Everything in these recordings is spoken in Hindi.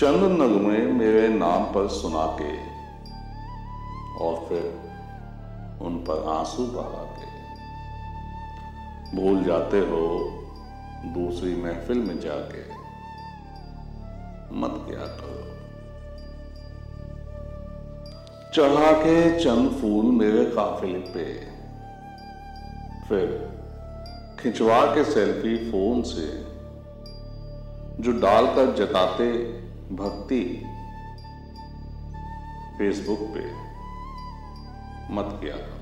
चंद नगमे मेरे नाम पर सुना के और फिर उन पर आँसू बहा के। भूल जाते हो दूसरी महफिल में जाके। मत क्या करो। चढ़ा के चंद फूल मेरे काफिले पे। फिर खिंचवा के सेल्फी फ़ोन से। जो डालकर जताते भक्ति फेसबुक पे मत किया करो।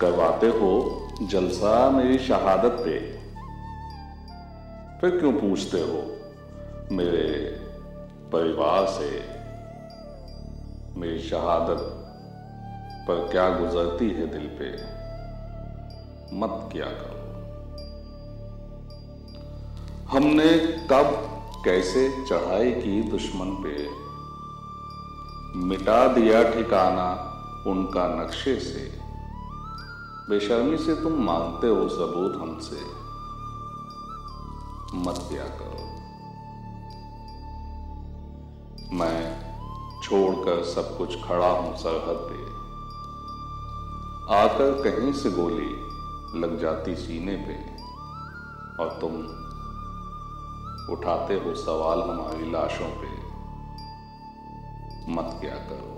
करवाते हो जलसा मेरी शहादत पे। फिर क्यों पूछते हो मेरे परिवार से? मेरी शहादत पर क्या गुजरती है दिल पे? मत किया करो। हमने कब, कैसे चढ़ाई की दुश्मन पे? मिटा दिया ठिकाना उनका नक्शे से। बेशर्मी से तुम मांगते हो सबूत हमसे। मत दिया करो। मैं छोड़कर सब कुछ खड़ा हूँ सरहद पे। आकर कहीं से गोली लग जाती सीने पे। और तुम उठाते हो सवाल हमारी लाशों पे। मत क्या करो।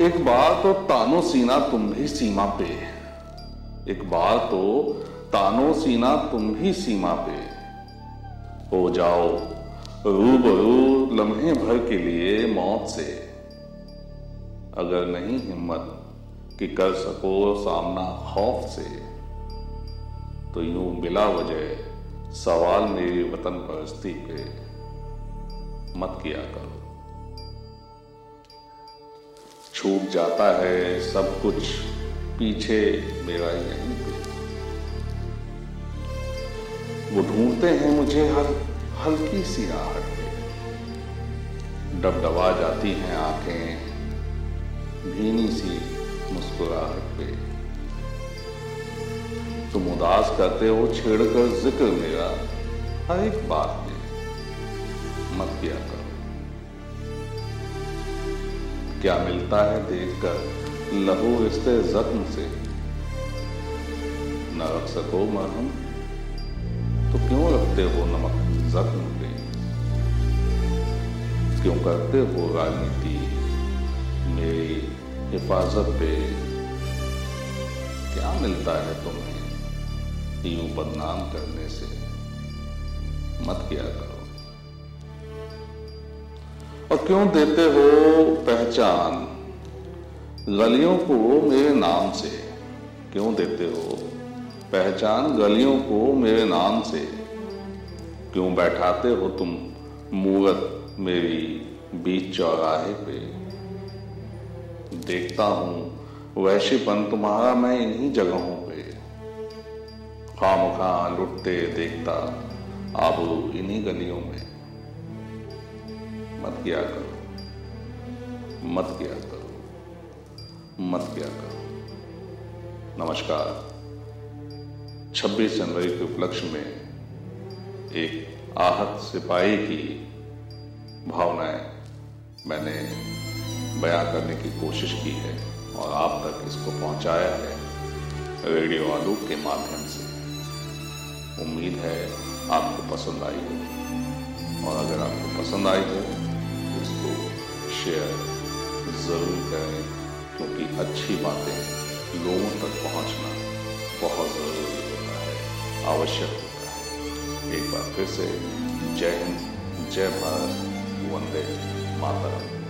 एक बार तो तानो सीना तुम भी सीमा पे। एक बार तो तानो सीना तुम भी सीमा पे। हो जाओ रूबरू लम्हे भर के लिए मौत से। अगर नहीं हिम्मत कि कर सको सामना खौफ से। तो यूँ बिला वजह सवाल मेरी वतन परस्ती पे मत किया करो। छूट जाता है सब कुछ पीछे मेरा यहीं पे। वो ढूंढते हैं मुझे हर हल्की सी आहट पे। डबडबा जाती हैं आँखें, भीनी सी मुस्कुराहट पे। तुम उदास करते हो, छेड़कर ज़िक्र मेरा। हर एक बात में मत किया करो। क्या मिलता है देखकर लहू रिश्ते जख्म से? न रख सको मरहम तो क्यों रखते हो नमक जख्म पे? क्यों करते हो राजनीति मेरी हिफाजत पे? क्या मिलता है तुम्हें? यूँ बदनाम करने से मत किया करो। और क्यों देते हो पहचान? गलियों को मेरे नाम से। क्यों देते हो पहचान? गलियों को मेरे नाम से। क्यों बैठाते हो तुम मूरत मेरी बीच चौराहे पे? देखता हूँ वैशीपन तुम्हारा मैं इन्हीं जगहों पे। खाम खा लुटते देखता आबू इन्हीं गलियों में। मत किया करो, मत किया करो, मत किया करो। नमस्कार। 26 जनवरी के उपलक्ष्य में एक आहत सिपाही की भावनाएँ मैंने बयां करने की कोशिश की है और आप तक इसको पहुँचाया है रेडियो आलू के माध्यम से। उम्मीद है आपको पसंद आई हो। और अगर आपको पसंद आई हो तो इसको शेयर ज़रूर करें, क्योंकि अच्छी बातें लोगों तक पहुँचना बहुत ज़रूरी होता है, आवश्यक होता है। एक बार फिर से जय हिंद, जय भारत, वंदे मातरम।